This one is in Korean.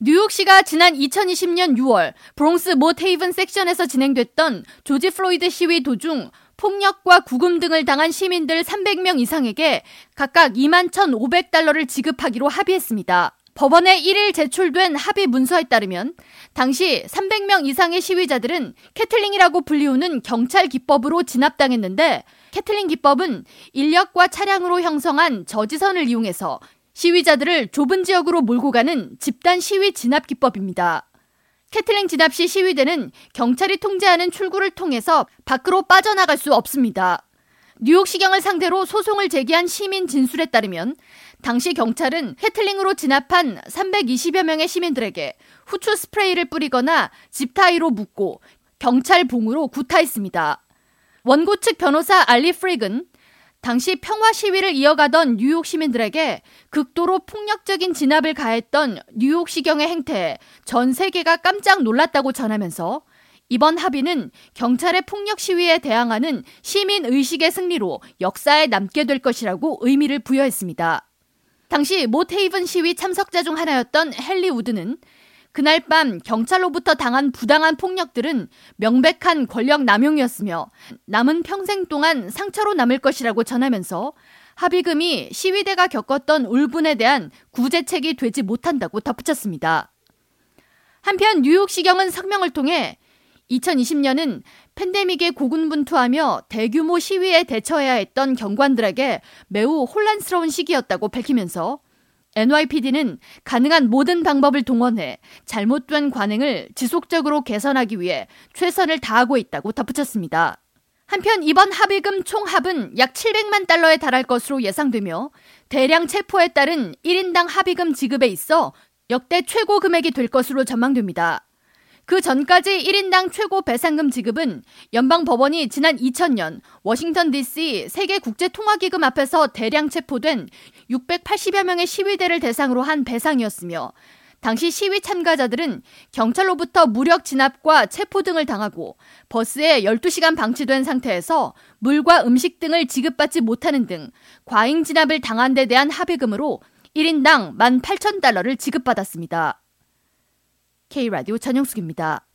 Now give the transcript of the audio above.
뉴욕시가 지난 2020년 6월 브롱스 모테이븐 섹션에서 진행됐던 조지 플로이드 시위 도중 폭력과 구금 등을 당한 시민들 300명 이상에게 각각 2만 1,500달러를 지급하기로 합의했습니다. 법원에 1일 제출된 합의 문서에 따르면 당시 300명 이상의 시위자들은 kettling이라고 불리우는 경찰 기법으로 진압당했는데 kettling 기법은 인력과 차량으로 형성한 저지선을 이용해서 시위자들을 좁은 지역으로 몰고 가는 집단 시위 진압 기법입니다. kettling 진압 시 시위대는 경찰이 통제하는 출구를 통해서 밖으로 빠져나갈 수 없습니다. 뉴욕시경을 상대로 소송을 제기한 시민 진술에 따르면 당시 경찰은 kettling으로 진압한 320여 명의 시민들에게 후추 스프레이를 뿌리거나 zip tie로 묶고 경찰 봉으로 구타했습니다. 원고 측 변호사 알리 프릭은 당시 평화 시위를 이어가던 뉴욕 시민들에게 극도로 폭력적인 진압을 가했던 뉴욕시경의 행태에 전 세계가 깜짝 놀랐다고 전하면서 이번 합의는 경찰의 폭력 시위에 대항하는 시민 의식의 승리로 역사에 남게 될 것이라고 의미를 부여했습니다. 당시 모테이븐 시위 참석자 중 하나였던 헨리 우드는 그날 밤 경찰로부터 당한 부당한 폭력들은 명백한 권력 남용이었으며 남은 평생 동안 상처로 남을 것이라고 전하면서 합의금이 시위대가 겪었던 울분에 대한 구제책이 되지 못한다고 덧붙였습니다. 한편 뉴욕시경은 성명을 통해 2020년은 팬데믹에 고군분투하며 대규모 시위에 대처해야 했던 경관들에게 매우 혼란스러운 시기였다고 밝히면서 NYPD는 가능한 모든 방법을 동원해 잘못된 관행을 지속적으로 개선하기 위해 최선을 다하고 있다고 덧붙였습니다. 한편 이번 합의금 총합은 약 700만 달러에 달할 것으로 예상되며 대량 체포에 따른 1인당 합의금 지급에 있어 역대 최고 금액이 될 것으로 전망됩니다. 그 전까지 1인당 최고 배상금 지급은 연방 법원이 지난 2000년 워싱턴 DC 세계 국제 통화 기금 앞에서 대량 체포된 680여 명의 시위대를 대상으로 한 배상이었으며 당시 시위 참가자들은 경찰로부터 무력 진압과 체포 등을 당하고 버스에 12시간 방치된 상태에서 물과 음식 등을 지급받지 못하는 등 과잉 진압을 당한 데 대한 합의금으로 1인당 18,000달러를 지급받았습니다. K라디오 전영숙입니다.